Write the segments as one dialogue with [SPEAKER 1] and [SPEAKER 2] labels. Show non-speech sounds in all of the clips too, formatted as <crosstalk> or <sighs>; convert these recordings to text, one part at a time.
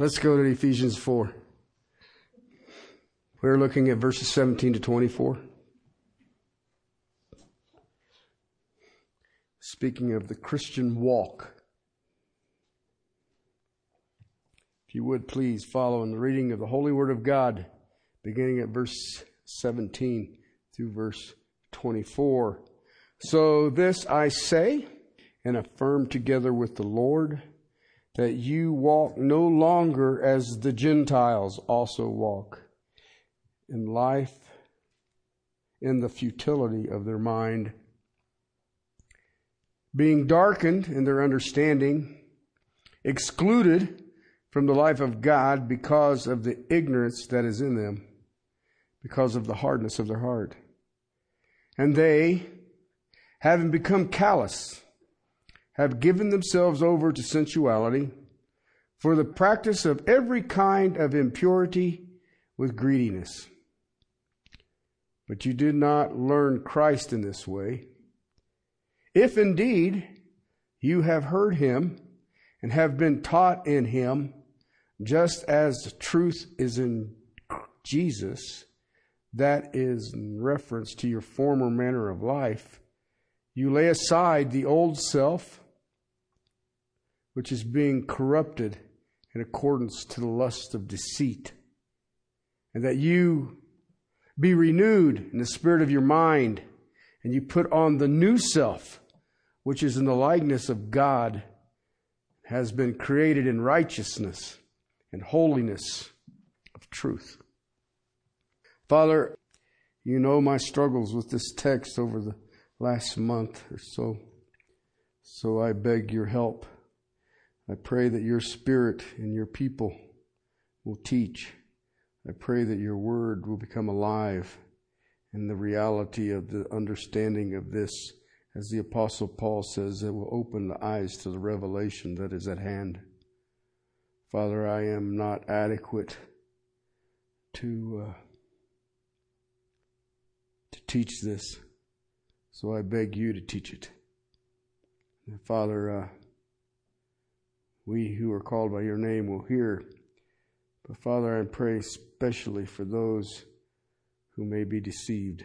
[SPEAKER 1] Let's go to Ephesians 4. We're looking at verses 17 to 24. Speaking of the Christian walk. If you would please follow in the reading of the Holy Word of God, beginning at verse 17 through verse 24. So this I say and affirm together with the Lord that you walk no longer as the Gentiles also walk in life in the futility of their mind, being darkened in their understanding, excluded from the life of God because of the ignorance that is in them, because of the hardness of their heart. And they, having become callous, have given themselves over to sensuality for the practice of every kind of impurity with greediness. But you did not learn Christ in this way. If indeed you have heard him and have been taught in him, just as the truth is in Jesus, that is in reference to your former manner of life, you lay aside the old self, which is being corrupted in accordance to the lust of deceit, and that you be renewed in the spirit of your mind, and you put on the new self, which is in the likeness of God, has been created in righteousness and holiness of truth. Father, you know my struggles with this text over the last month or so. So I beg your help. I pray that your spirit and your people will teach. I pray that your word will become alive in the reality of the understanding of this. As the Apostle Paul says, it will open the eyes to the revelation that is at hand. Father, I am not adequate to uh, to teach this, so I beg you to teach it. And Father, uh, we who are called by your name will hear. But Father, I pray especially for those who may be deceived,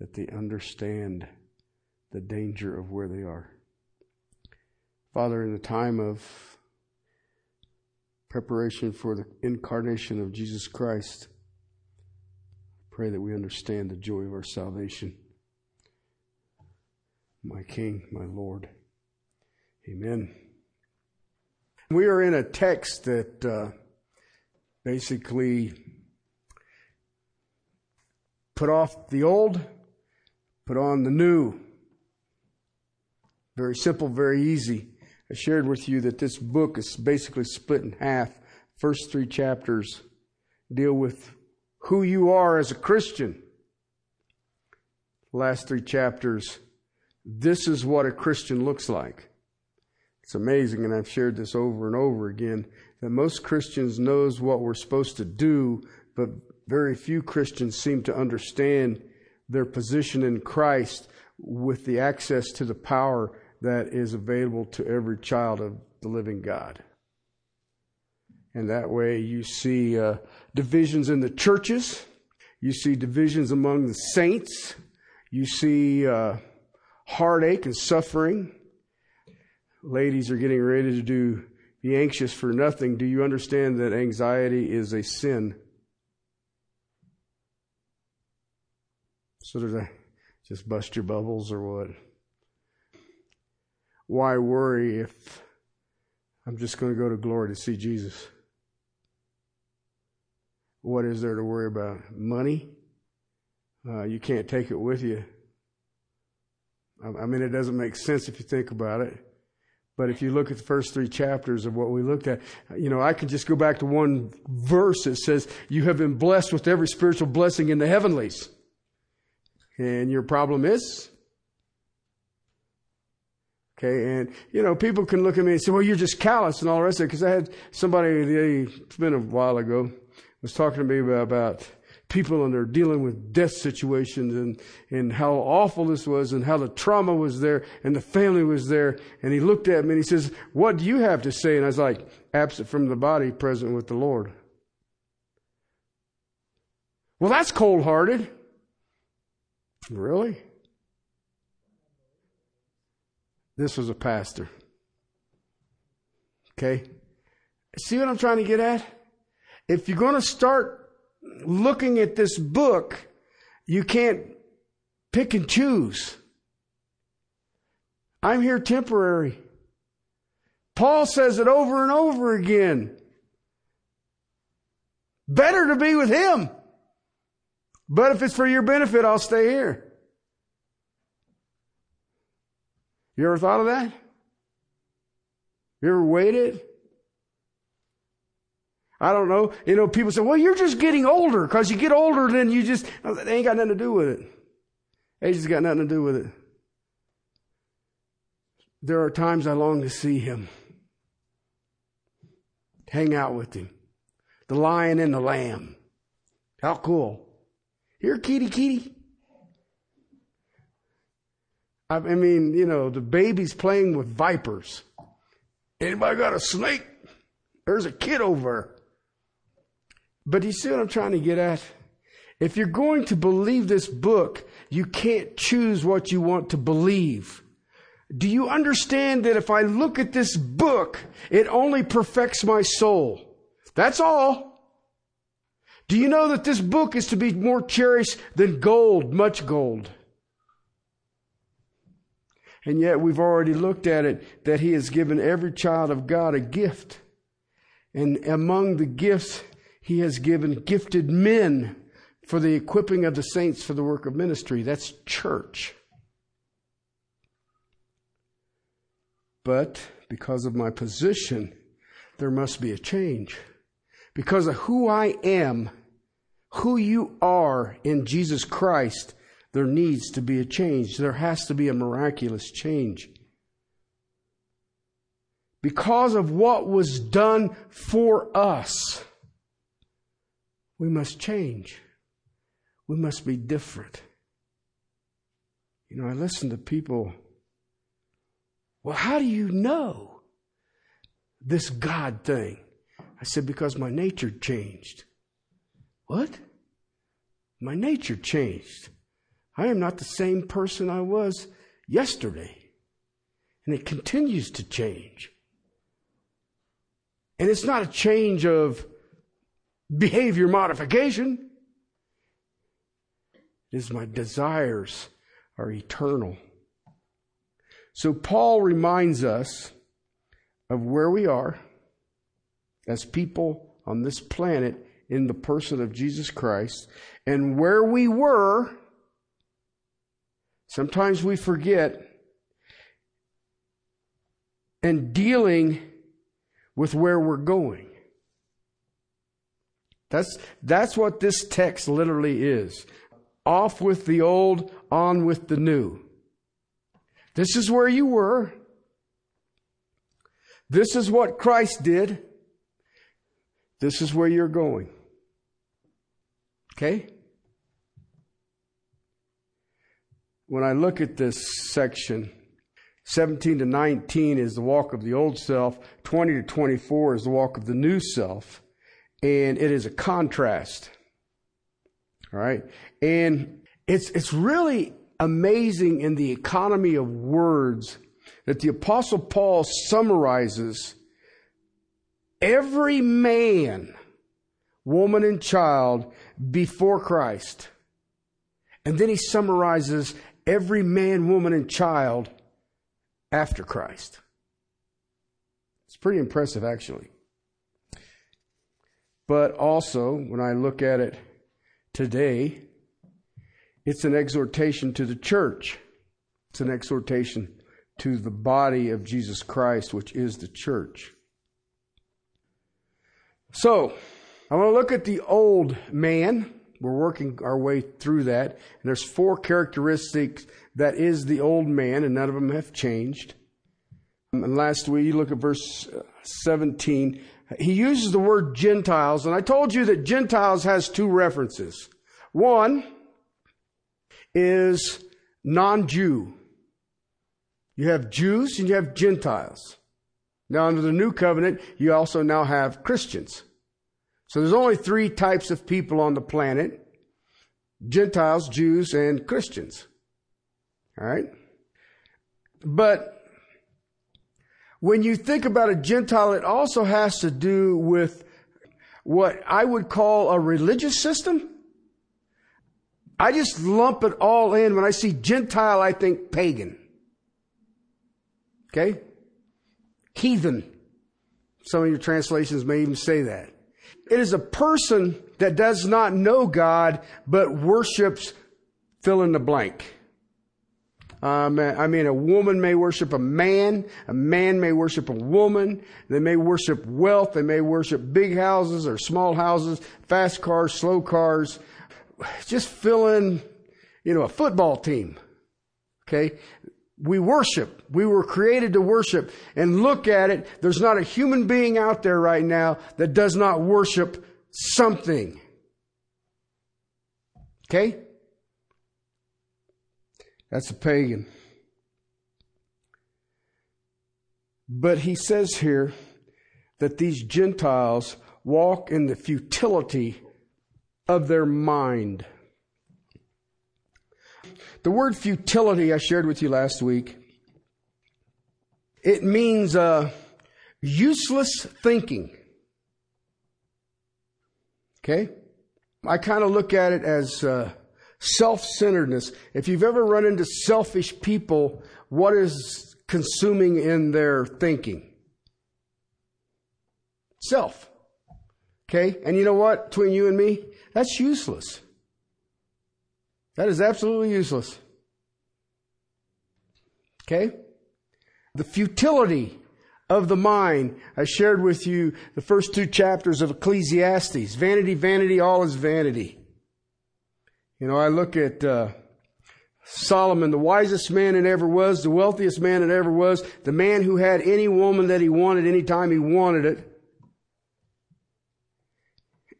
[SPEAKER 1] that they understand the danger of where they are. Father, in the time of preparation for the incarnation of Jesus Christ. Pray that we understand the joy of our salvation. My King, my Lord. Amen. We are in a text that uh, basically put off the old, put on the new. Very simple, very easy. I shared with you that this book is basically split in half. First three chapters deal with who you are as a Christian. Last three chapters, this is what a Christian looks like. It's amazing, and I've shared this over and over again, that most Christians knows what we're supposed to do, but very few Christians seem to understand their position in Christ with the access to the power that is available to every child of the living God. And that way you see uh, divisions in the churches, you see divisions among the saints, you see uh, heartache and suffering. Ladies are getting ready to do be anxious for nothing. Do you understand that anxiety is a sin? So does I just bust your bubbles or what? why worry if I'm just going to go to glory to see Jesus? What is there to worry about? Money? Uh, you can't take it with you. I mean, it doesn't make sense if you think about it. But if you look at the first three chapters of what we looked at, you know, I can just go back to one verse that says, You have been blessed with every spiritual blessing in the heavenlies. And your problem is, Okay, and you know, people can look at me and say, "Well, you're just callous and all the rest of it." Because I had somebody, it's been a while ago, was talking to me about, about people and they're dealing with death situations and, and how awful this was and how the trauma was there and the family was there. And he looked at me and he says, what do you have to say? And I was like, absent from the body, present with the Lord. Well, that's cold hearted. Really? This was a pastor. Okay? See what I'm trying to get at? If you're going to start looking at this book, you can't pick and choose. I'm here temporary. Paul says it over and over again. Better to be with him. But if it's for your benefit, I'll stay here. You ever thought of that? You ever waited? I don't know. You know, people say, well, you're just getting older because you get older, then you just, they ain't got nothing to do with it. Age has got nothing to do with it. There are times I long to see him, hang out with him. The lion and the lamb. How cool. Here, kitty, kitty. I mean, you know, the baby's playing with vipers. Anybody got a snake? There's a kid over. But you see what I'm trying to get at? If you're going to believe this book, you can't choose what you want to believe. Do you understand that if I look at this book, it only perfects my soul? That's all. Do you know that this book is to be more cherished than gold, much gold? And yet we've already looked at it that he has given every child of God a gift. And among the gifts, he has given gifted men for the equipping of the saints for the work of ministry. That's church. But because of my position, there must be a change because of who I am, who you are in Jesus Christ, there needs to be a change. There has to be a miraculous change. Because of what was done for us, we must change. We must be different. You know, I listen to people. Well, how do you know this God thing? I said, because my nature changed. What? My nature changed. I am not the same person I was yesterday. And it continues to change. And it's not a change of behavior modification. It is my desires are eternal. So Paul reminds us of where we are as people on this planet in the person of Jesus Christ and where we were. Sometimes we forget and dealing with where we're going. That's, that's what this text literally is. Off with the old, on with the new. This is where you were. This is what Christ did. This is where you're going. Okay? When I look at this section, 17 to 19 is the walk of the old self, 20 to 24 is the walk of the new self, and it is a contrast. All right? And it's it's really amazing in the economy of words that the apostle Paul summarizes every man, woman, and child before Christ. And then he summarizes every man, woman, and child after Christ. It's pretty impressive, actually. But also, when I look at it today, it's an exhortation to the church. It's an exhortation to the body of Jesus Christ, which is the church. So, I want to look at the old man. We're working our way through that. And there's four characteristics that is the old man, and none of them have changed. And last week, you look at verse uh, 17. He uses the word Gentiles, and I told you that Gentiles has two references. One is non-Jew. You have Jews and you have Gentiles. Now, under the new covenant, you also now have Christians. So there's only three types of people on the planet Gentiles, Jews, and Christians. All right? But when you think about a Gentile, it also has to do with what I would call a religious system. I just lump it all in. When I see Gentile, I think pagan. Okay? Heathen. Some of your translations may even say that. It is a person that does not know God, but worships fill in the blank. Um, I mean, a woman may worship a man. A man may worship a woman. They may worship wealth. They may worship big houses or small houses, fast cars, slow cars. Just fill in, you know, a football team. Okay. We worship. We were created to worship. And look at it. There's not a human being out there right now that does not worship something. Okay? That's a pagan. But he says here that these Gentiles walk in the futility of their mind. The word futility I shared with you last week. It means uh, useless thinking. Okay? I kind of look at it as uh, self-centeredness. If you've ever run into selfish people, what is consuming in their thinking? Self. Okay? And you know what? Between you and me, that's useless. That is absolutely useless. Okay? The futility of the mind. I shared with you the first two chapters of Ecclesiastes. Vanity, vanity, all is vanity. You know, I look at uh, Solomon, the wisest man that ever was, the wealthiest man that ever was, the man who had any woman that he wanted anytime he wanted it.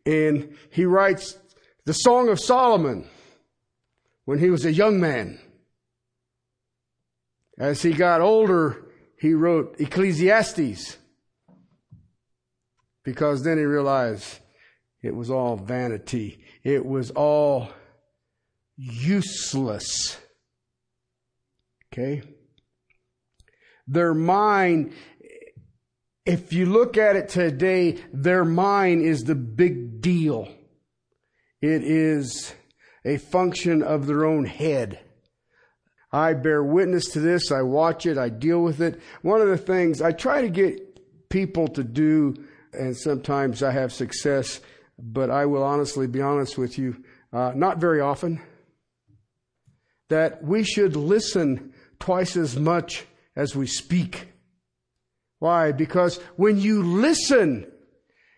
[SPEAKER 1] And he writes the Song of Solomon when he was a young man. As he got older, he wrote Ecclesiastes because then he realized it was all vanity. It was all useless. Okay? Their mind, if you look at it today, their mind is the big deal. It is a function of their own head. I bear witness to this. I watch it. I deal with it. One of the things I try to get people to do, and sometimes I have success, but I will honestly be honest with you, uh, not very often that we should listen twice as much as we speak. Why? Because when you listen,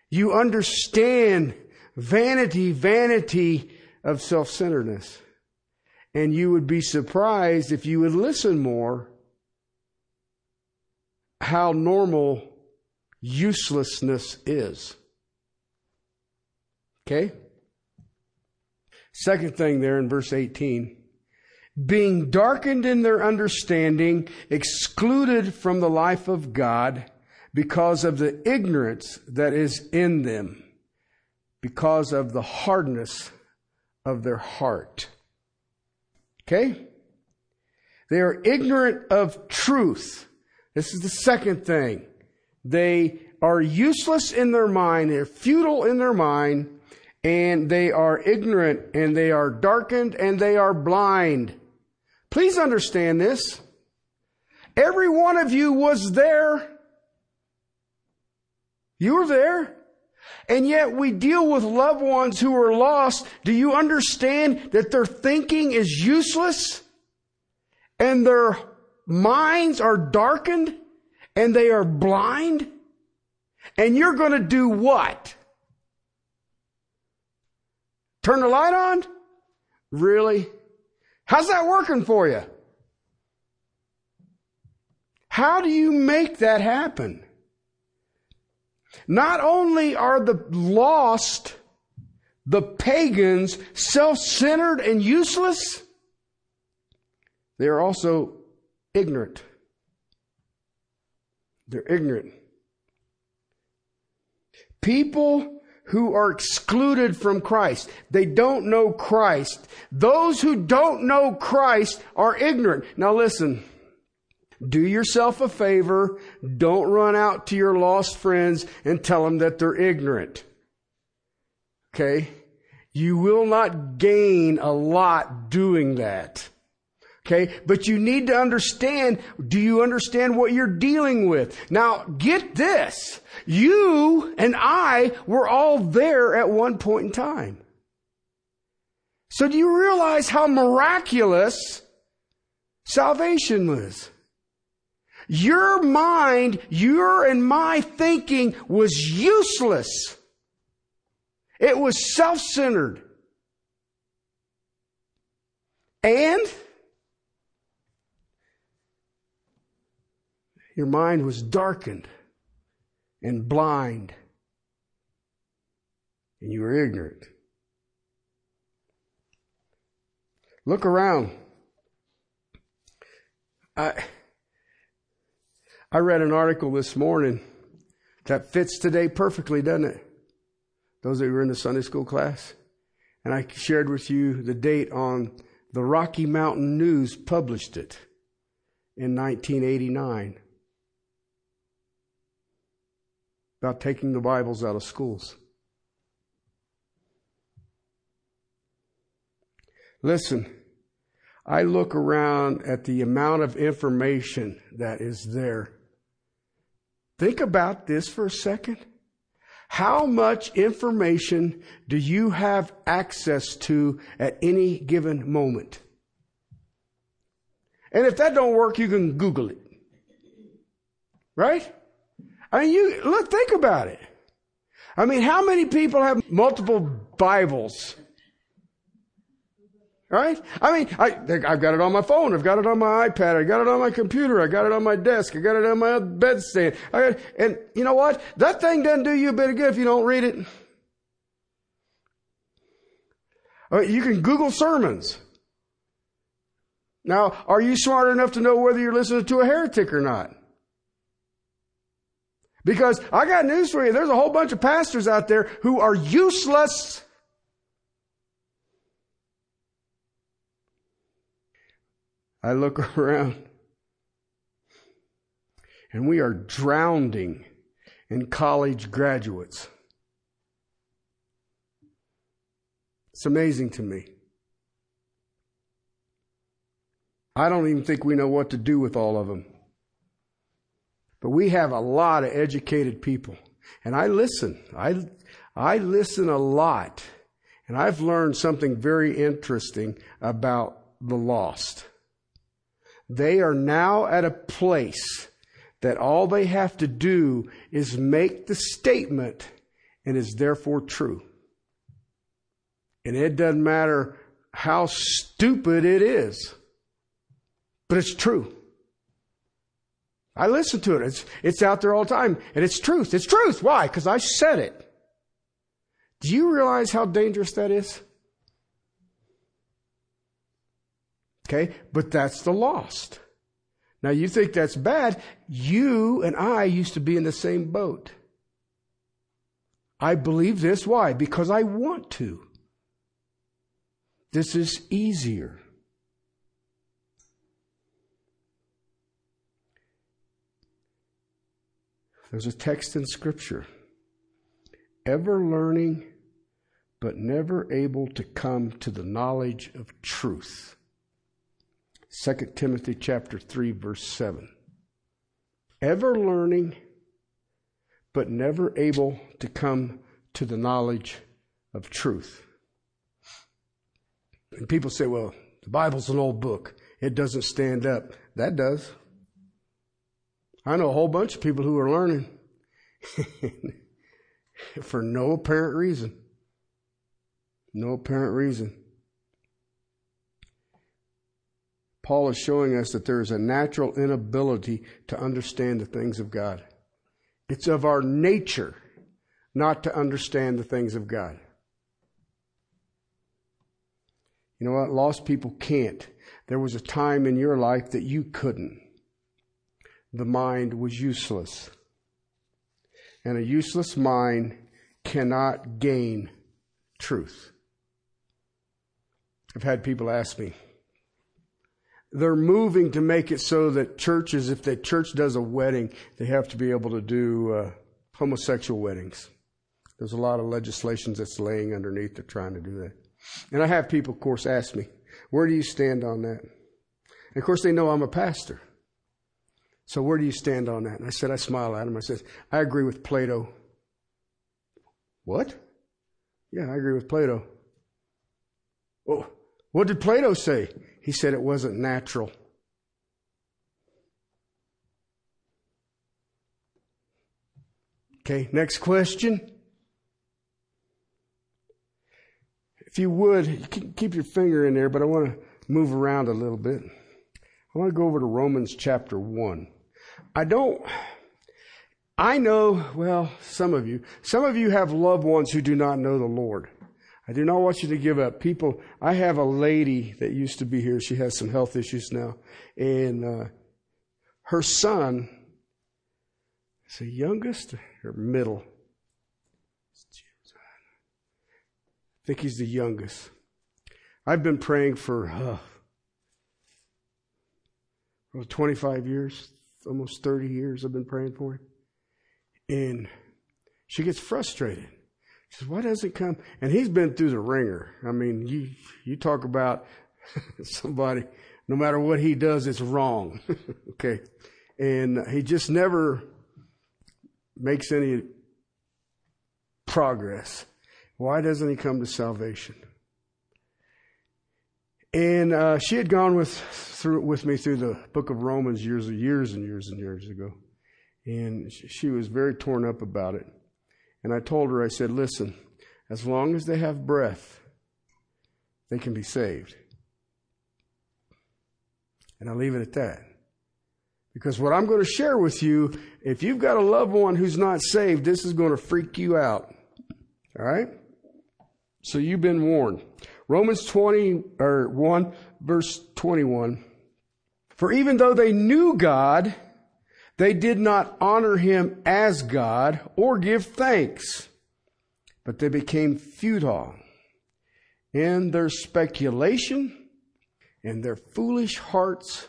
[SPEAKER 1] you understand vanity, vanity of self-centeredness. And you would be surprised if you would listen more how normal uselessness is. Okay? Second thing there in verse 18 being darkened in their understanding, excluded from the life of God because of the ignorance that is in them, because of the hardness of their heart. Okay? They are ignorant of truth. This is the second thing. They are useless in their mind, they're futile in their mind, and they are ignorant, and they are darkened, and they are blind. Please understand this. Every one of you was there. You were there. And yet we deal with loved ones who are lost. Do you understand that their thinking is useless? And their minds are darkened? And they are blind? And you're going to do what? Turn the light on? Really? How's that working for you? How do you make that happen? Not only are the lost the pagans self-centered and useless, they are also ignorant. They're ignorant. People who are excluded from Christ. They don't know Christ. Those who don't know Christ are ignorant. Now listen. Do yourself a favor. Don't run out to your lost friends and tell them that they're ignorant. Okay? You will not gain a lot doing that. Okay. But you need to understand, do you understand what you're dealing with? Now, get this. You and I were all there at one point in time. So do you realize how miraculous salvation was? Your mind, your and my thinking was useless. It was self-centered. And Your mind was darkened and blind, and you were ignorant. Look around. I, I read an article this morning that fits today perfectly, doesn't it? Those that were in the Sunday school class. And I shared with you the date on the Rocky Mountain News published it in 1989. About taking the Bibles out of schools. Listen, I look around at the amount of information that is there. Think about this for a second. How much information do you have access to at any given moment? And if that don't work, you can Google it. Right? I mean, you look, think about it. I mean, how many people have multiple Bibles? Right? I mean, I, I've got it on my phone. I've got it on my iPad. I got it on my computer. I got it on my desk. I got it on my bedstand. I got, and you know what? That thing doesn't do you a bit of good if you don't read it. You can Google sermons. Now, are you smart enough to know whether you're listening to a heretic or not? Because I got news for you. There's a whole bunch of pastors out there who are useless. I look <laughs> around and we are drowning in college graduates. It's amazing to me. I don't even think we know what to do with all of them. But we have a lot of educated people. And I listen. I, I listen a lot. And I've learned something very interesting about the lost. They are now at a place that all they have to do is make the statement and is therefore true. And it doesn't matter how stupid it is, but it's true. I listen to it. It's, it's out there all the time. And it's truth. It's truth. Why? Because I said it. Do you realize how dangerous that is? Okay, but that's the lost. Now you think that's bad. You and I used to be in the same boat. I believe this. Why? Because I want to. This is easier. There's a text in Scripture ever learning, but never able to come to the knowledge of truth. 2 Timothy chapter 3 verse 7. Ever learning but never able to come to the knowledge of truth. And people say, well, the Bible's an old book. It doesn't stand up. That does. I know a whole bunch of people who are learning <laughs> for no apparent reason. No apparent reason. Paul is showing us that there is a natural inability to understand the things of God. It's of our nature not to understand the things of God. You know what? Lost people can't. There was a time in your life that you couldn't. The mind was useless. And a useless mind cannot gain truth. I've had people ask me, they're moving to make it so that churches, if the church does a wedding, they have to be able to do uh, homosexual weddings. There's a lot of legislations that's laying underneath they're trying to do that. And I have people, of course, ask me, where do you stand on that? And of course, they know I'm a pastor. So where do you stand on that? And I said, I smile at him. I said, I agree with Plato. What? Yeah, I agree with Plato. Oh, what did Plato say? He said it wasn't natural. Okay, next question. If you would, you can keep your finger in there, but I want to move around a little bit. I want to go over to Romans chapter 1. I don't, I know, well, some of you, some of you have loved ones who do not know the Lord. I do not want you to give up. People, I have a lady that used to be here. She has some health issues now. And uh, her son is the youngest or middle. I think he's the youngest. I've been praying for uh, 25 years, almost 30 years. I've been praying for him. And she gets frustrated. She says, why doesn't come? And he's been through the ringer. I mean, you, you talk about <laughs> somebody, no matter what he does, it's wrong. <laughs> okay. And he just never makes any progress. Why doesn't he come to salvation? And uh, she had gone with through with me through the book of Romans years and years and years and years ago, and she was very torn up about it. And I told her, I said, listen, as long as they have breath, they can be saved. And I'll leave it at that. Because what I'm going to share with you, if you've got a loved one who's not saved, this is going to freak you out. All right? So you've been warned. Romans 20 or 1 verse 21. For even though they knew God, they did not honor him as God or give thanks, but they became futile in their speculation and their foolish hearts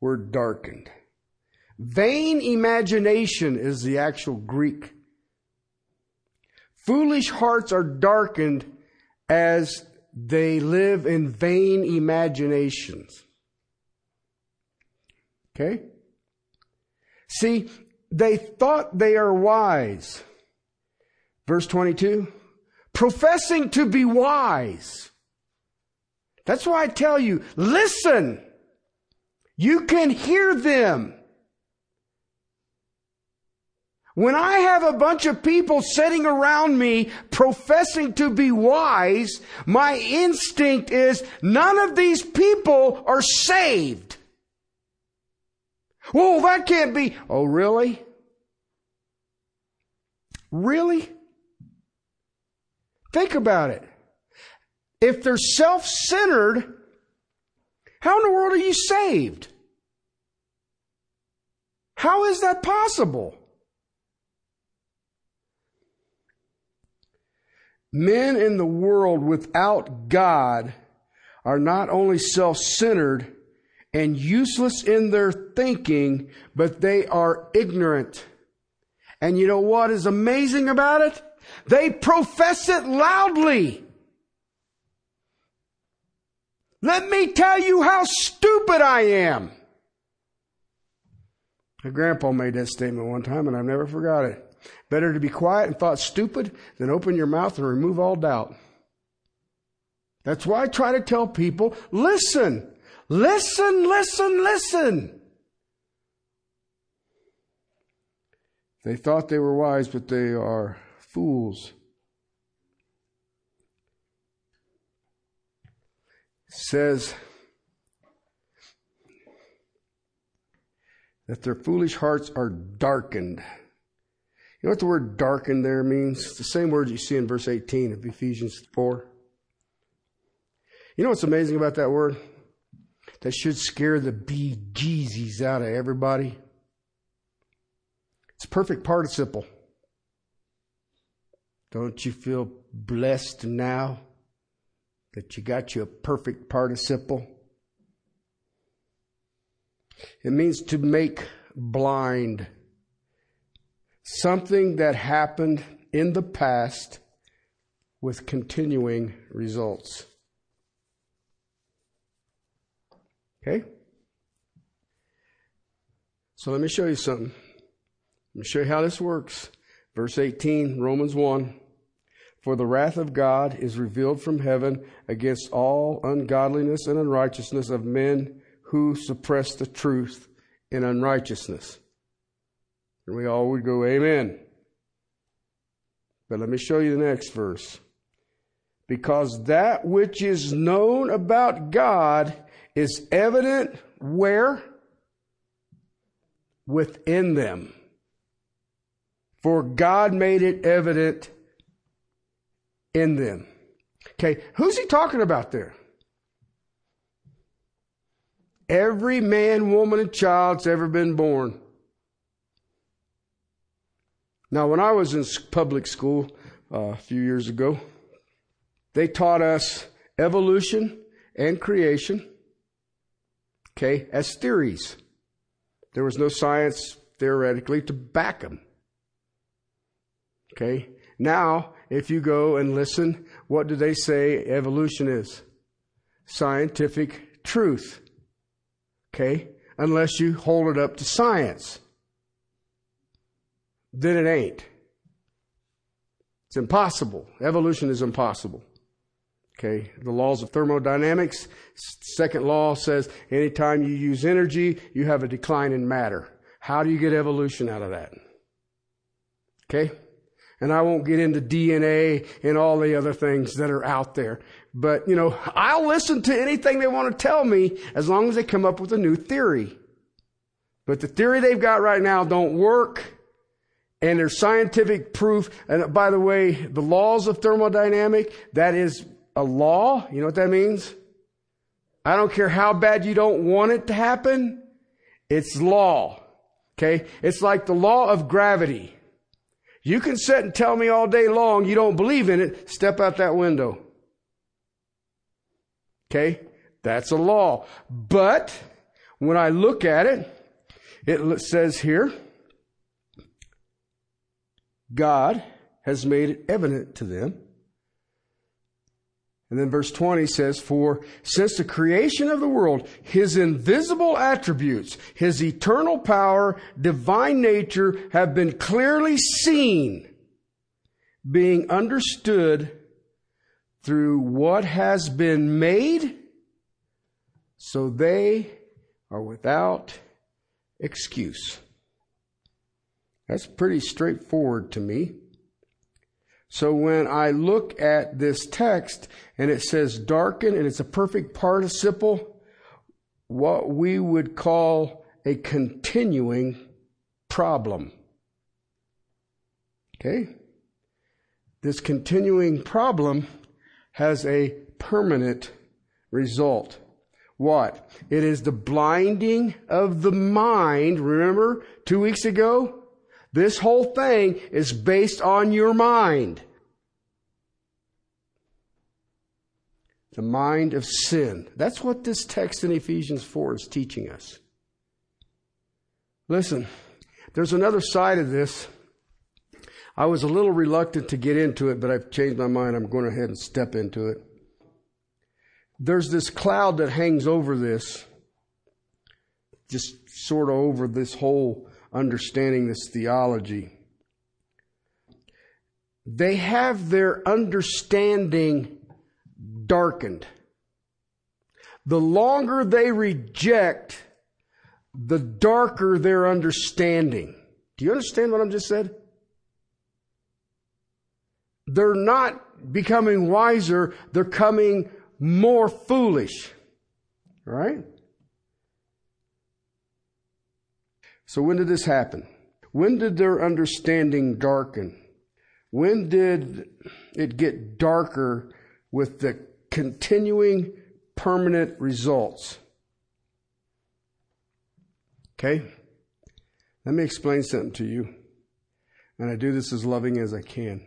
[SPEAKER 1] were darkened. Vain imagination is the actual Greek. Foolish hearts are darkened as they live in vain imaginations. Okay? See, they thought they are wise. Verse 22, professing to be wise. That's why I tell you, listen. You can hear them. When I have a bunch of people sitting around me professing to be wise, my instinct is none of these people are saved. Whoa, that can't be. Oh, really? Really? Think about it. If they're self centered, how in the world are you saved? How is that possible? Men in the world without God are not only self centered, and useless in their thinking, but they are ignorant. And you know what is amazing about it? They profess it loudly. Let me tell you how stupid I am. My grandpa made that statement one time and I've never forgot it. Better to be quiet and thought stupid than open your mouth and remove all doubt. That's why I try to tell people, listen, Listen, listen, listen. They thought they were wise, but they are fools. Says that their foolish hearts are darkened. You know what the word darkened there means? It's the same word you see in verse 18 of Ephesians 4. You know what's amazing about that word? That should scare the bejeezies out of everybody. It's perfect participle. Don't you feel blessed now that you got your perfect participle? It means to make blind. Something that happened in the past with continuing results. Okay? So let me show you something. Let me show you how this works. Verse 18, Romans 1. For the wrath of God is revealed from heaven against all ungodliness and unrighteousness of men who suppress the truth in unrighteousness. And we all would go, Amen. But let me show you the next verse. Because that which is known about God is evident where? Within them. For God made it evident in them. Okay, who's he talking about there? Every man, woman, and child's ever been born. Now, when I was in public school uh, a few years ago, they taught us evolution and creation, okay, as theories. There was no science theoretically to back them. Okay, now if you go and listen, what do they say evolution is? Scientific truth. Okay? Unless you hold it up to science. Then it ain't. It's impossible. Evolution is impossible. Okay, the laws of thermodynamics. Second law says anytime you use energy, you have a decline in matter. How do you get evolution out of that? Okay? And I won't get into DNA and all the other things that are out there. But, you know, I'll listen to anything they want to tell me as long as they come up with a new theory. But the theory they've got right now don't work. And there's scientific proof. And by the way, the laws of thermodynamic, that is a law. You know what that means? I don't care how bad you don't want it to happen. It's law. Okay? It's like the law of gravity. You can sit and tell me all day long you don't believe in it, step out that window. Okay? That's a law. But when I look at it, it says here, God has made it evident to them and then verse 20 says, For since the creation of the world, his invisible attributes, his eternal power, divine nature have been clearly seen, being understood through what has been made, so they are without excuse. That's pretty straightforward to me. So when I look at this text and it says darken and it's a perfect participle, what we would call a continuing problem. Okay? This continuing problem has a permanent result. What? It is the blinding of the mind. Remember two weeks ago? This whole thing is based on your mind. The mind of sin. That's what this text in Ephesians 4 is teaching us. Listen, there's another side of this. I was a little reluctant to get into it, but I've changed my mind. I'm going ahead and step into it. There's this cloud that hangs over this, just sort of over this whole understanding this theology. They have their understanding darkened. The longer they reject, the darker their understanding. Do you understand what I'm just said? They're not becoming wiser, they're coming more foolish. Right? So when did this happen? When did their understanding darken? When did it get darker with the continuing permanent results. Okay? Let me explain something to you. And I do this as loving as I can.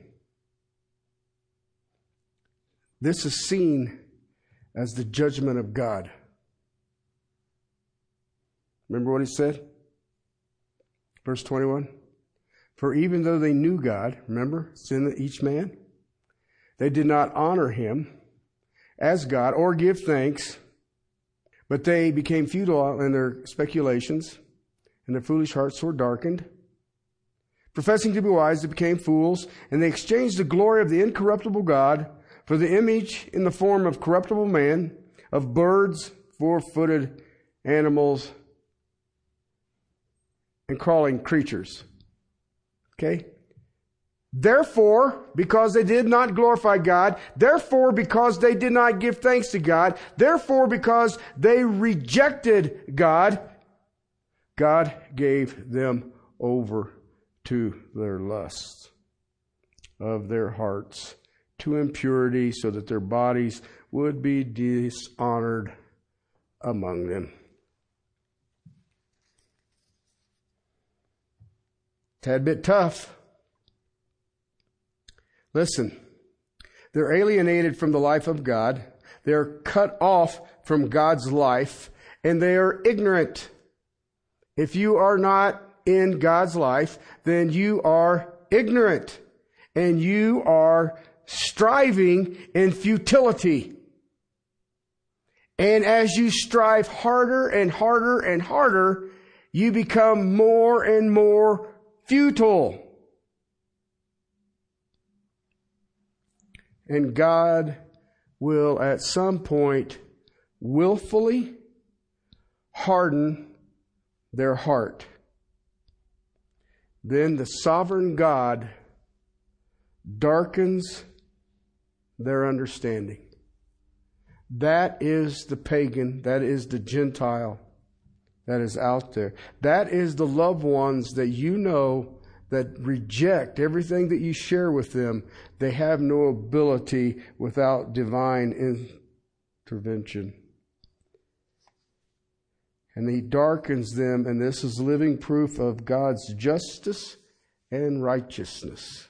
[SPEAKER 1] This is seen as the judgment of God. Remember what he said? Verse 21. For even though they knew God, remember, sin each man, they did not honor him as God or give thanks, but they became futile in their speculations, and their foolish hearts were darkened. Professing to be wise, they became fools, and they exchanged the glory of the incorruptible God for the image in the form of corruptible man, of birds, four footed animals, and crawling creatures. Okay? Therefore, because they did not glorify God, therefore, because they did not give thanks to God, therefore, because they rejected God, God gave them over to their lusts of their hearts, to impurity, so that their bodies would be dishonored among them. Tad bit tough. Listen, they're alienated from the life of God. They're cut off from God's life and they are ignorant. If you are not in God's life, then you are ignorant and you are striving in futility. And as you strive harder and harder and harder, you become more and more futile. And God will at some point willfully harden their heart. Then the sovereign God darkens their understanding. That is the pagan, that is the Gentile that is out there. That is the loved ones that you know that reject everything that you share with them. They have no ability without divine intervention. And he darkens them, and this is living proof of God's justice and righteousness.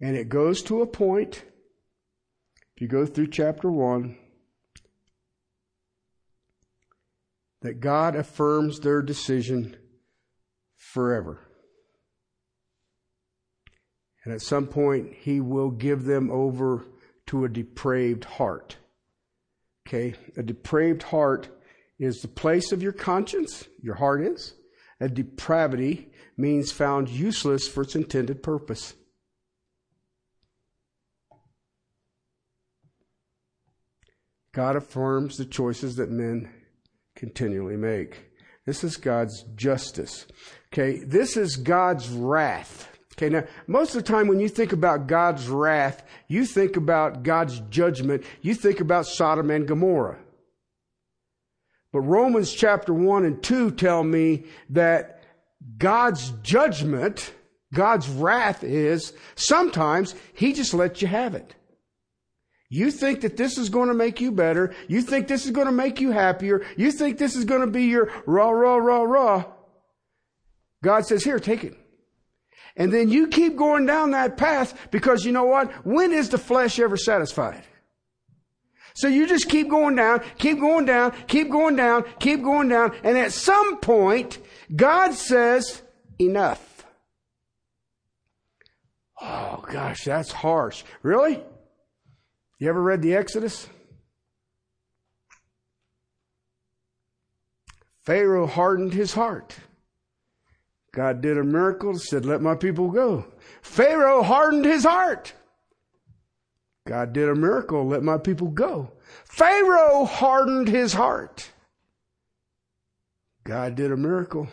[SPEAKER 1] And it goes to a point, if you go through chapter 1, that God affirms their decision forever. And at some point, He will give them over to a depraved heart. Okay? A depraved heart is the place of your conscience, your heart is. A depravity means found useless for its intended purpose. God affirms the choices that men continually make. This is God's justice. Okay, this is God's wrath. Okay, now, most of the time when you think about God's wrath, you think about God's judgment, you think about Sodom and Gomorrah. But Romans chapter 1 and 2 tell me that God's judgment, God's wrath is sometimes He just lets you have it. You think that this is going to make you better. You think this is going to make you happier. You think this is going to be your rah, rah, rah, rah. God says, here, take it. And then you keep going down that path because you know what? When is the flesh ever satisfied? So you just keep going down, keep going down, keep going down, keep going down. And at some point, God says, enough. Oh gosh, that's harsh. Really? You ever read the Exodus? Pharaoh hardened his heart. God did a miracle, said, Let my people go. Pharaoh hardened his heart. God did a miracle, let my people go. Pharaoh hardened his heart. God did a miracle,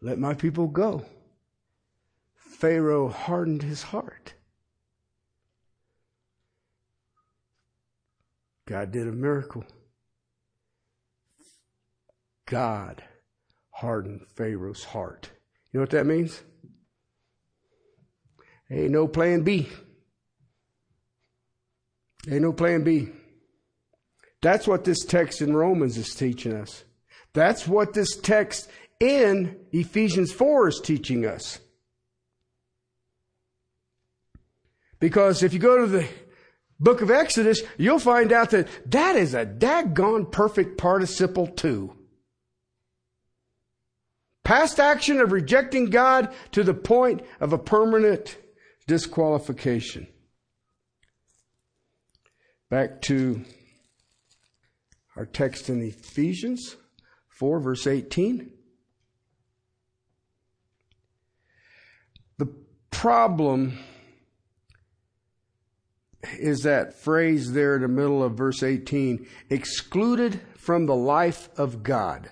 [SPEAKER 1] let my people go. Pharaoh hardened his heart. God did a miracle. God hardened Pharaoh's heart. You know what that means? Ain't no plan B. Ain't no plan B. That's what this text in Romans is teaching us. That's what this text in Ephesians 4 is teaching us. Because if you go to the book of Exodus, you'll find out that that is a daggone perfect participle too. Past action of rejecting God to the point of a permanent disqualification. Back to our text in Ephesians 4, verse 18. The problem is that phrase there in the middle of verse 18 excluded from the life of God.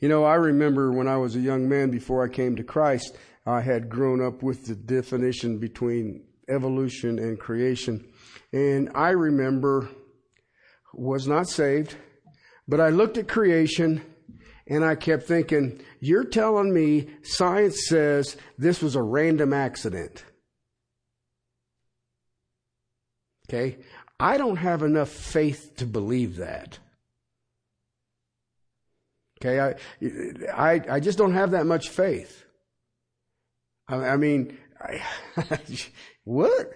[SPEAKER 1] You know, I remember when I was a young man before I came to Christ, I had grown up with the definition between evolution and creation. And I remember was not saved, but I looked at creation and I kept thinking, you're telling me science says this was a random accident. Okay? I don't have enough faith to believe that. Okay, I, I, I just don't have that much faith. I, I mean, I, <laughs> what?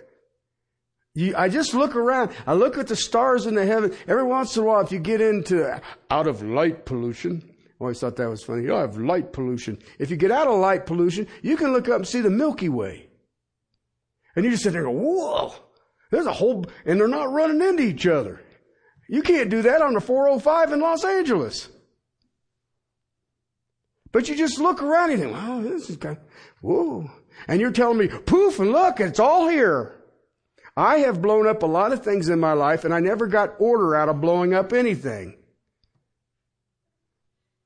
[SPEAKER 1] You, I just look around. I look at the stars in the heaven. Every once in a while, if you get into out of light pollution, I always thought that was funny. You don't have light pollution. If you get out of light pollution, you can look up and see the Milky Way. And you just sit there and go, whoa, there's a whole, and they're not running into each other. You can't do that on the 405 in Los Angeles. But you just look around and you think, wow, this is kind of, whoa. And you're telling me, poof, and look, it's all here. I have blown up a lot of things in my life and I never got order out of blowing up anything.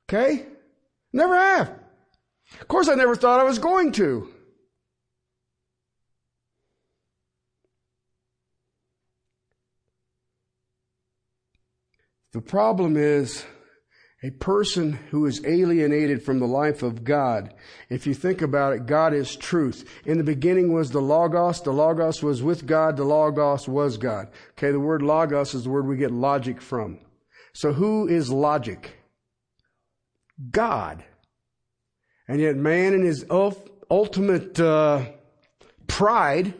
[SPEAKER 1] Okay? Never have. Of course, I never thought I was going to. The problem is a person who is alienated from the life of God. If you think about it, God is truth. In the beginning was the Logos. The Logos was with God. The Logos was God. Okay, the word Logos is the word we get logic from. So who is logic? God. And yet man in his ultimate uh, pride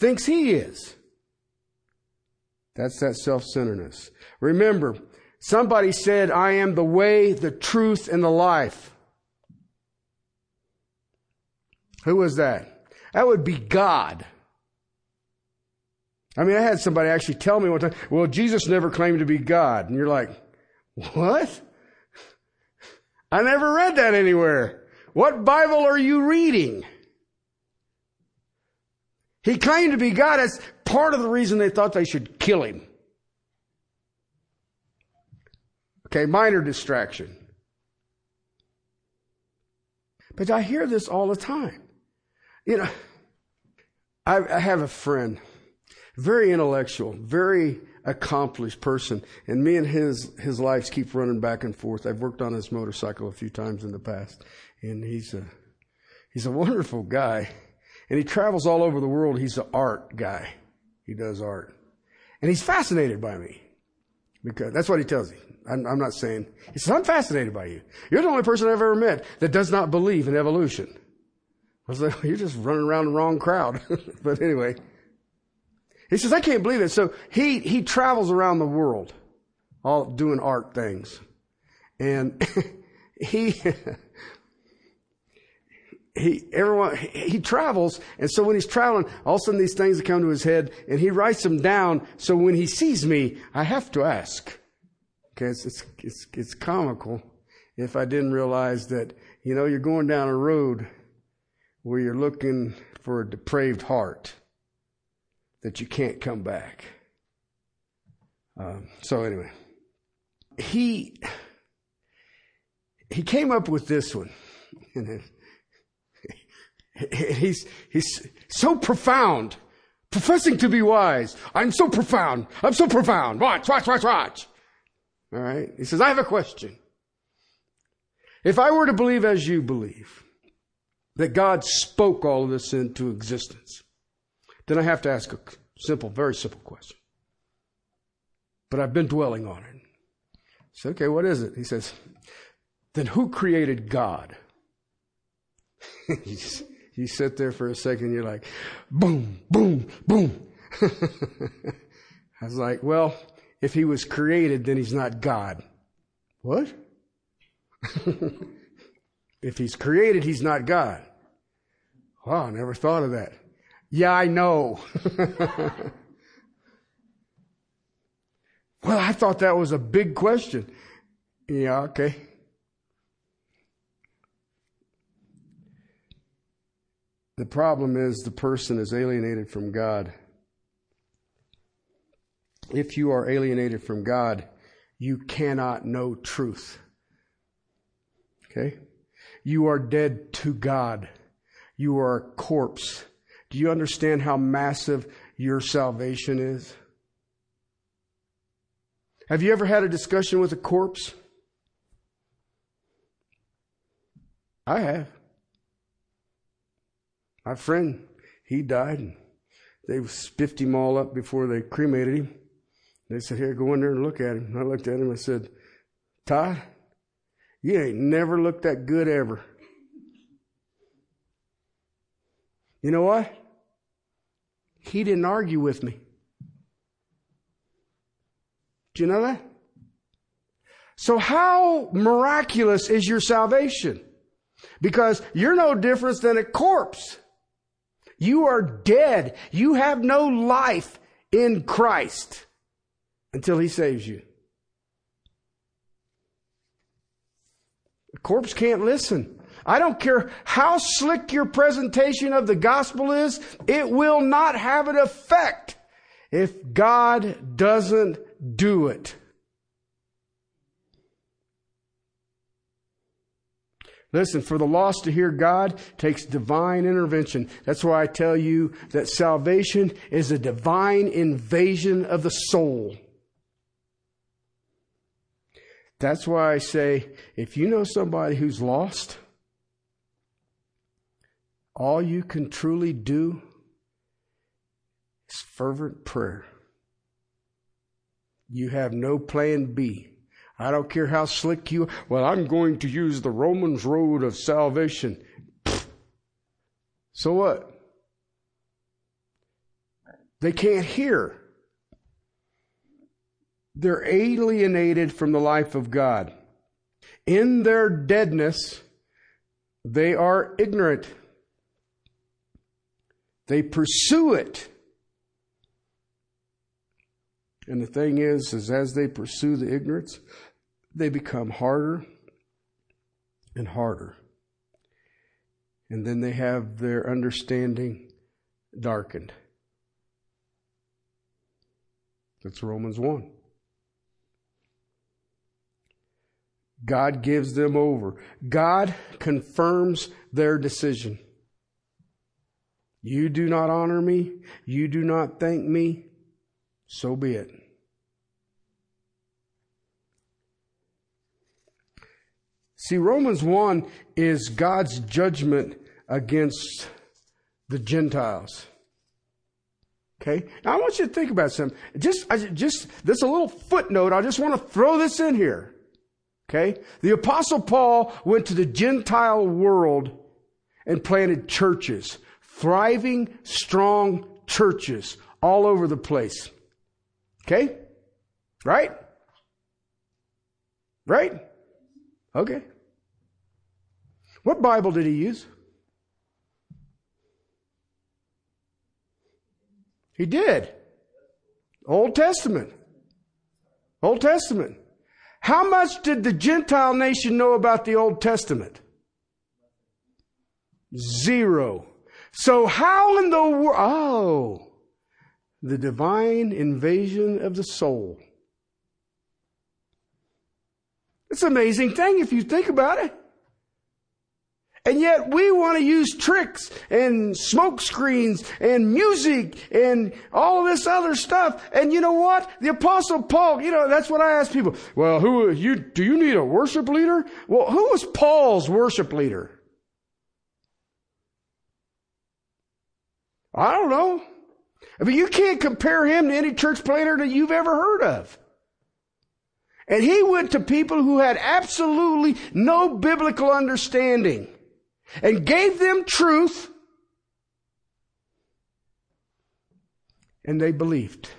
[SPEAKER 1] thinks he is. That's that self-centeredness. Remember, Somebody said, I am the way, the truth, and the life. Who was that? That would be God. I mean, I had somebody actually tell me one time, well, Jesus never claimed to be God. And you're like, what? I never read that anywhere. What Bible are you reading? He claimed to be God. That's part of the reason they thought they should kill him. Okay, minor distraction. But I hear this all the time. You know, I, I have a friend, very intellectual, very accomplished person, and me and his his lives keep running back and forth. I've worked on his motorcycle a few times in the past, and he's a he's a wonderful guy, and he travels all over the world. He's an art guy. He does art, and he's fascinated by me because that's what he tells me. I'm, I'm not saying, he says, I'm fascinated by you. You're the only person I've ever met that does not believe in evolution. I was like, <laughs> you're just running around the wrong crowd. <laughs> but anyway, he says, I can't believe it. So he, he travels around the world, all doing art things. And <laughs> he, he, everyone, he travels. And so when he's traveling, all of a sudden these things come to his head and he writes them down. So when he sees me, I have to ask. Because it's, it's, it's comical if I didn't realize that, you know, you're going down a road where you're looking for a depraved heart that you can't come back. Um, so anyway, he he came up with this one. and <laughs> he's he's so profound, professing to be wise. I'm so profound. I'm so profound. Watch, watch, watch, watch. All right. He says, I have a question. If I were to believe as you believe, that God spoke all of this into existence, then I have to ask a Simple, very simple question. But I've been dwelling on it. Said, okay, what is it? He says, then who created God? <laughs> you, sit there for a second, you're like, boom, boom, boom. <laughs> I was like, well, if he was created, then he's not God. What? <laughs> if he's created, he's not God. Wow, I never thought of that. Yeah, I know. <laughs> well, I thought that was a big question. Yeah, okay. The problem is the person is alienated from God. If you are alienated from God, you cannot know truth. Okay? You are dead to God. You are a corpse. Do you understand how massive your salvation is? Have you ever had a discussion with a corpse? I have. My friend, he died they spiffed him all up before they cremated him. They said, Here, go in there and look at him. I looked at him and said, Todd, you ain't never looked that good ever. You know what? He didn't argue with me. Do you know that? So how miraculous is your salvation? Because you're no different than a corpse. You are dead. You have no life in Christ until He saves you. The corpse can't listen. I don't care how slick your presentation of the gospel is, it will not have an effect if God doesn't do it. Listen, for the lost to hear God takes divine intervention. That's why I tell you that salvation is a divine invasion of the soul. That's why I say if you know somebody who's lost, all you can truly do is fervent prayer. You have no plan B. I don't care how slick you, well, I'm going to use the Romans road of salvation. So what? They can't hear. They're alienated from the life of God. In their deadness, they are ignorant. They pursue it. And the thing is, is as they pursue the ignorance, they become harder and harder. And then they have their understanding darkened. That's Romans 1. God gives them over. God confirms their decision. You do not honor me. You do not thank me. So be it. See, Romans 1 is God's judgment against the Gentiles. Okay? Now I want you to think about something. Just, I, just, this a little footnote. I just want to throw this in here. Okay? The apostle Paul went to the Gentile world and planted churches. Thriving, strong churches all over the place. Okay? Right? Right? Okay. What Bible did he use? He did. Old Testament. Old Testament. How much did the Gentile nation know about the Old Testament? Zero. So how in the world? Oh, the divine invasion of the soul. It's an amazing thing if you think about it. And yet we want to use tricks and smoke screens and music and all of this other stuff. And you know what? The apostle Paul, you know, that's what I ask people. Well, who, you, do you need a worship leader? Well, who was Paul's worship leader? I don't know. I mean, you can't compare him to any church planter that you've ever heard of. And he went to people who had absolutely no biblical understanding and gave them truth and they believed.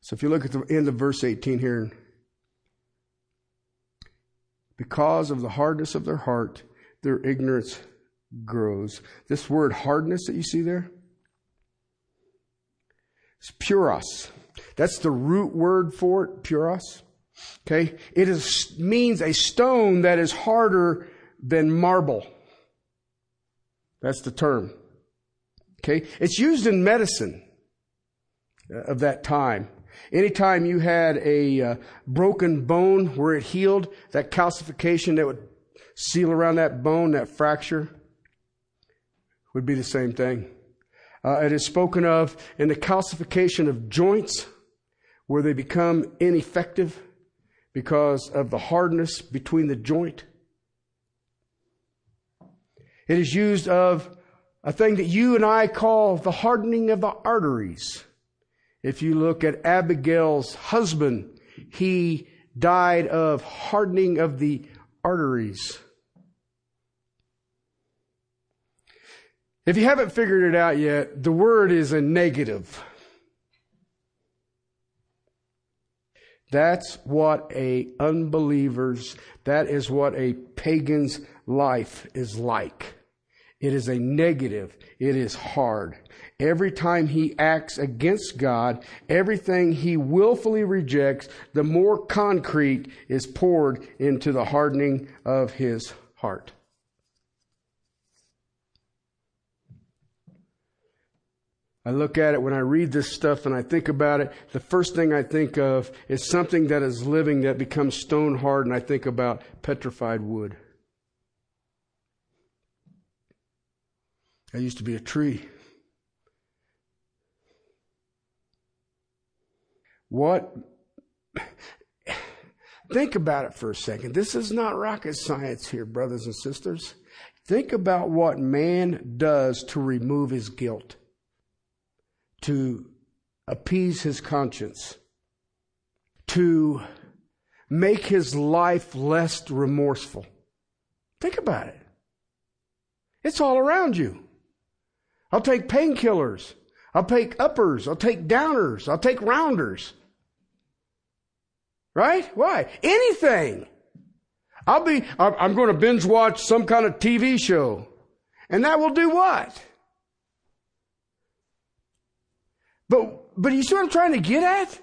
[SPEAKER 1] So if you look at the end of verse 18 here, because of the hardness of their heart, their ignorance grows. This word hardness that you see there, it's puros. That's the root word for it, puros. Okay? It is, means a stone that is harder than marble. That's the term. Okay? It's used in medicine of that time. Anytime you had a uh, broken bone where it healed, that calcification that would seal around that bone, that fracture, would be the same thing. Uh, it is spoken of in the calcification of joints where they become ineffective because of the hardness between the joint. It is used of a thing that you and I call the hardening of the arteries. If you look at Abigail's husband, he died of hardening of the arteries. If you haven't figured it out yet, the word is a negative. That's what a unbeliever's, that is what a pagan's life is like. It is a negative. It is hard. Every time he acts against God, everything he willfully rejects, the more concrete is poured into the hardening of his heart. I look at it when I read this stuff and I think about it. The first thing I think of is something that is living that becomes stone hard, and I think about petrified wood. I used to be a tree. What? <sighs> Think about it for a second. This is not rocket science here, brothers and sisters. Think about what man does to remove his guilt, to appease his conscience, to make his life less remorseful. Think about it. It's all around you. I'll take painkillers. I'll take uppers. I'll take downers. I'll take rounders. Right? Why? Anything. I'll be, I'm going to binge watch some kind of TV show. And that will do what? But, but you see what I'm trying to get at?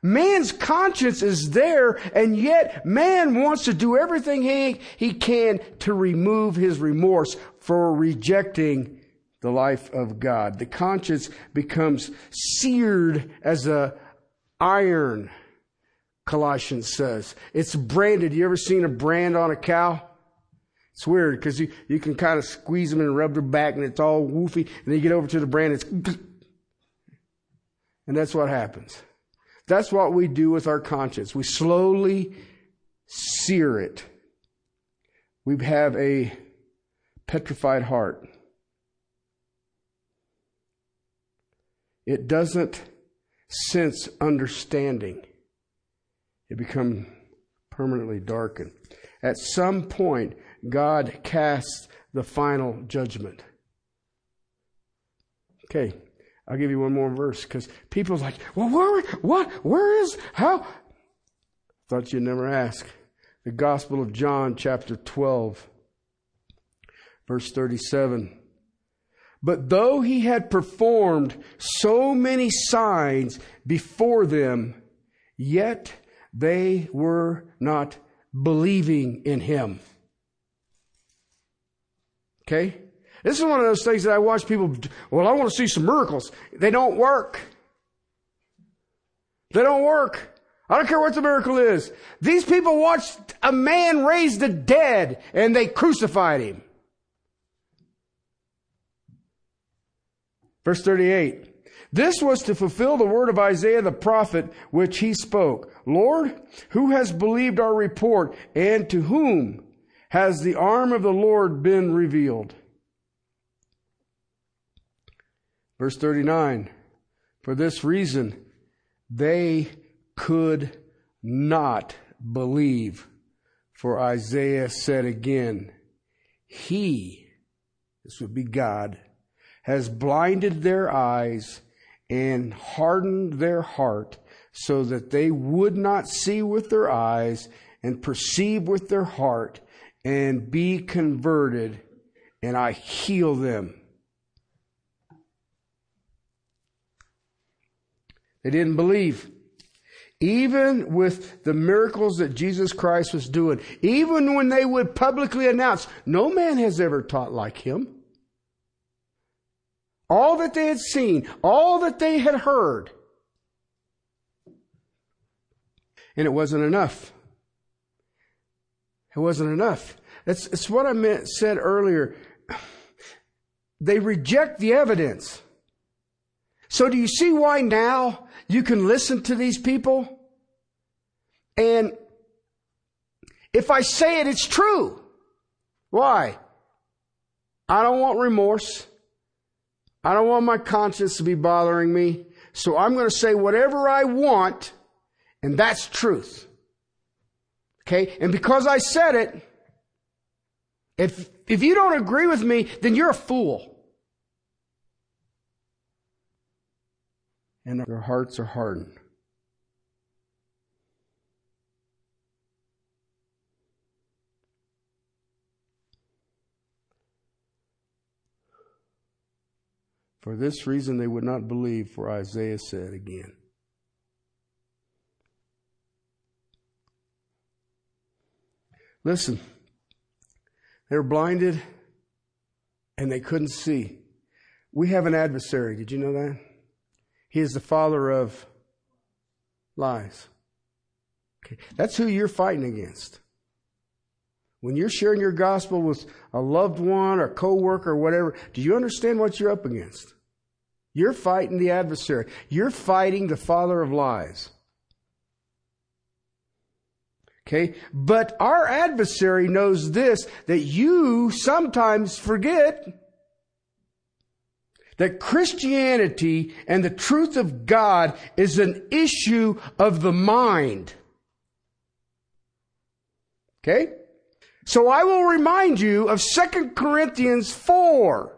[SPEAKER 1] Man's conscience is there, and yet man wants to do everything he, he can to remove his remorse for rejecting the life of God. The conscience becomes seared as a iron, Colossians says. It's branded. You ever seen a brand on a cow? It's weird because you, you can kind of squeeze them and rub their back and it's all woofy. And then you get over to the brand, it's, and that's what happens. That's what we do with our conscience. We slowly sear it. We have a petrified heart. It doesn't sense understanding. It becomes permanently darkened. At some point, God casts the final judgment. Okay, I'll give you one more verse because people's like, well, where, what, where is, how? Thought you'd never ask. The Gospel of John, chapter 12, verse 37. But though he had performed so many signs before them, yet they were not believing in him. Okay? This is one of those things that I watch people, well, I want to see some miracles. They don't work. They don't work. I don't care what the miracle is. These people watched a man raise the dead and they crucified him. Verse 38. This was to fulfill the word of Isaiah the prophet, which he spoke. Lord, who has believed our report, and to whom has the arm of the Lord been revealed? Verse 39 For this reason, they could not believe. For Isaiah said again, He, this would be God, has blinded their eyes and hardened their heart so that they would not see with their eyes and perceive with their heart and be converted, and I heal them. They didn't believe. Even with the miracles that Jesus Christ was doing, even when they would publicly announce, no man has ever taught like him. All that they had seen, all that they had heard. And it wasn't enough. It wasn't enough. That's, what I meant, said earlier. They reject the evidence. So do you see why now you can listen to these people? And if I say it, it's true. Why? I don't want remorse. I don't want my conscience to be bothering me. So I'm going to say whatever I want, and that's truth. Okay? And because I said it, if, if you don't agree with me, then you're a fool. And their hearts are hardened. For this reason they would not believe, for Isaiah said again. Listen, they were blinded and they couldn't see. We have an adversary. Did you know that? He is the father of lies. Okay. That's who you're fighting against. When you're sharing your gospel with a loved one or coworker or whatever, do you understand what you're up against? You're fighting the adversary. You're fighting the father of lies. Okay? But our adversary knows this, that you sometimes forget that Christianity and the truth of God is an issue of the mind. Okay? So I will remind you of 2 Corinthians 4.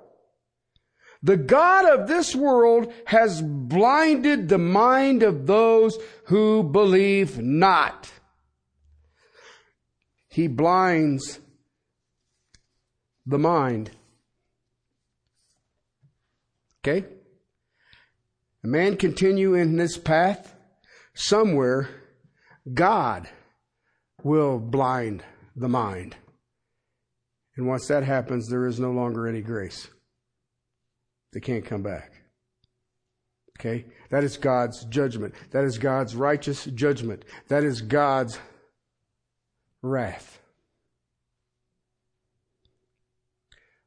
[SPEAKER 1] The God of this world has blinded the mind of those who believe not. He blinds the mind. Okay? A man continue in this path, somewhere God will blind the mind. And once that happens, there is no longer any grace. They can't come back. Okay? That is God's judgment. That is God's righteous judgment. That is God's wrath.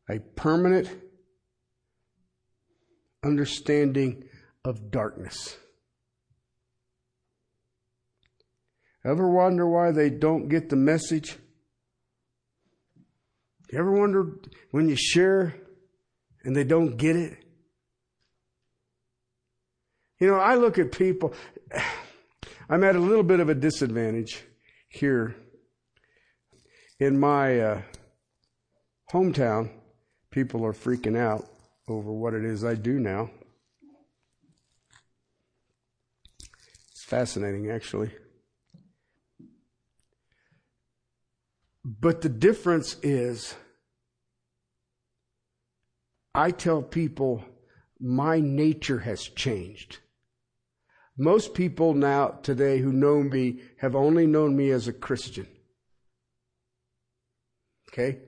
[SPEAKER 1] A permanent understanding of darkness. Ever wonder why they don't get the message? You ever wonder when you share and they don't get it? You know, I look at people, I'm at a little bit of a disadvantage here. In my uh, hometown, people are freaking out over what it is I do now. It's fascinating, actually. But the difference is I tell people my nature has changed. Most people now today who know me have only known me as a Christian. Okay?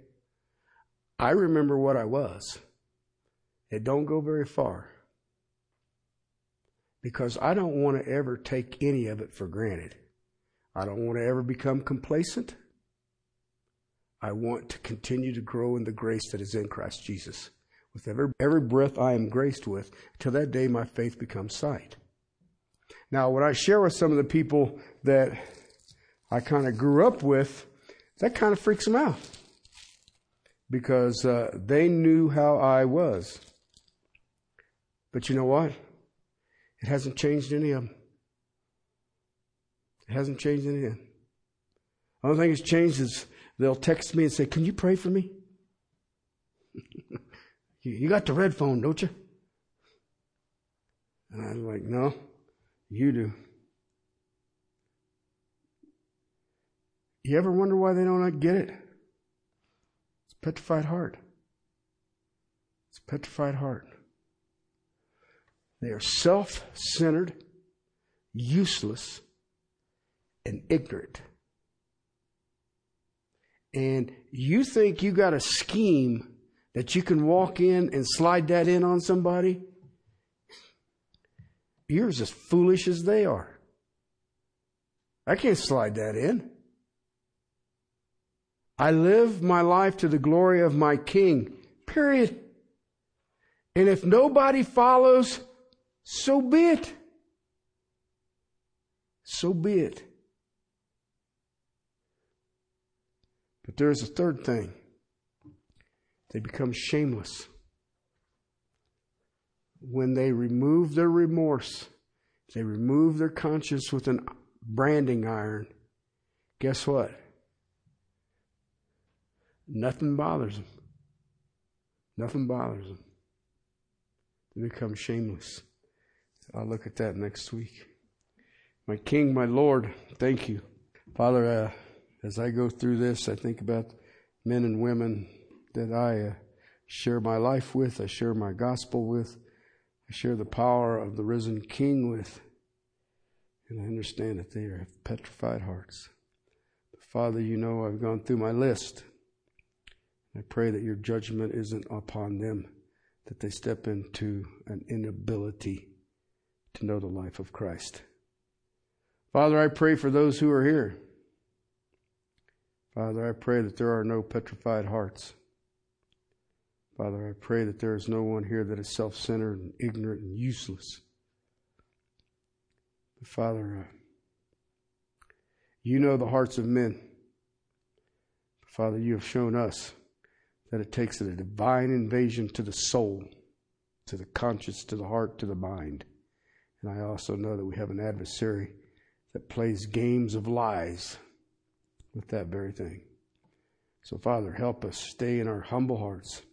[SPEAKER 1] I remember what I was. It don't go very far. Because I don't want to ever take any of it for granted. I don't want to ever become complacent. I want to continue to grow in the grace that is in Christ Jesus. With every, every breath I am graced with, till that day my faith becomes sight. Now, when I share with some of the people that I kind of grew up with, that kind of freaks them out because uh, they knew how I was. But you know what? It hasn't changed any of them. It hasn't changed any of them. The only thing that's changed is they'll text me and say, Can you pray for me? <laughs> you got the red phone, don't you? And I'm like, No, you do. You ever wonder why they don't get it? It's petrified heart. It's petrified heart. They are self centered, useless, and ignorant. And you think you got a scheme that you can walk in and slide that in on somebody? You're as foolish as they are. I can't slide that in. I live my life to the glory of my King, period. And if nobody follows, so be it. So be it. But there is a third thing they become shameless. When they remove their remorse, they remove their conscience with a branding iron, guess what? Nothing bothers them. Nothing bothers them. They become shameless. I'll look at that next week. My King, my Lord, thank you. Father, uh, as I go through this, I think about men and women that I uh, share my life with, I share my gospel with, I share the power of the risen King with, and I understand that they have petrified hearts. But Father, you know I've gone through my list. I pray that your judgment isn't upon them, that they step into an inability to know the life of Christ. Father, I pray for those who are here. Father, I pray that there are no petrified hearts. Father, I pray that there is no one here that is self centered and ignorant and useless. But Father, uh, you know the hearts of men. Father, you have shown us that it takes a divine invasion to the soul, to the conscience, to the heart, to the mind. And I also know that we have an adversary that plays games of lies with that very thing. So, Father, help us stay in our humble hearts,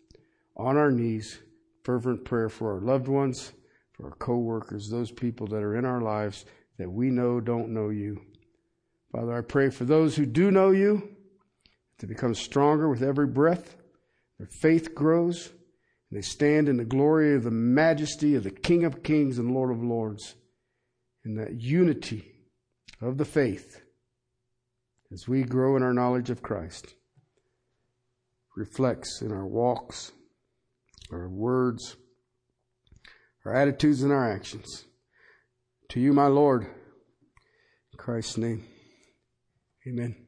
[SPEAKER 1] on our knees, fervent prayer for our loved ones, for our co workers, those people that are in our lives that we know don't know you. Father, I pray for those who do know you to become stronger with every breath. Their faith grows, they stand in the glory of the majesty of the King of Kings and Lord of Lords. In that unity of the faith, as we grow in our knowledge of Christ, reflects in our walks, our words, our attitudes, and our actions. To you, my Lord, in Christ's name, amen.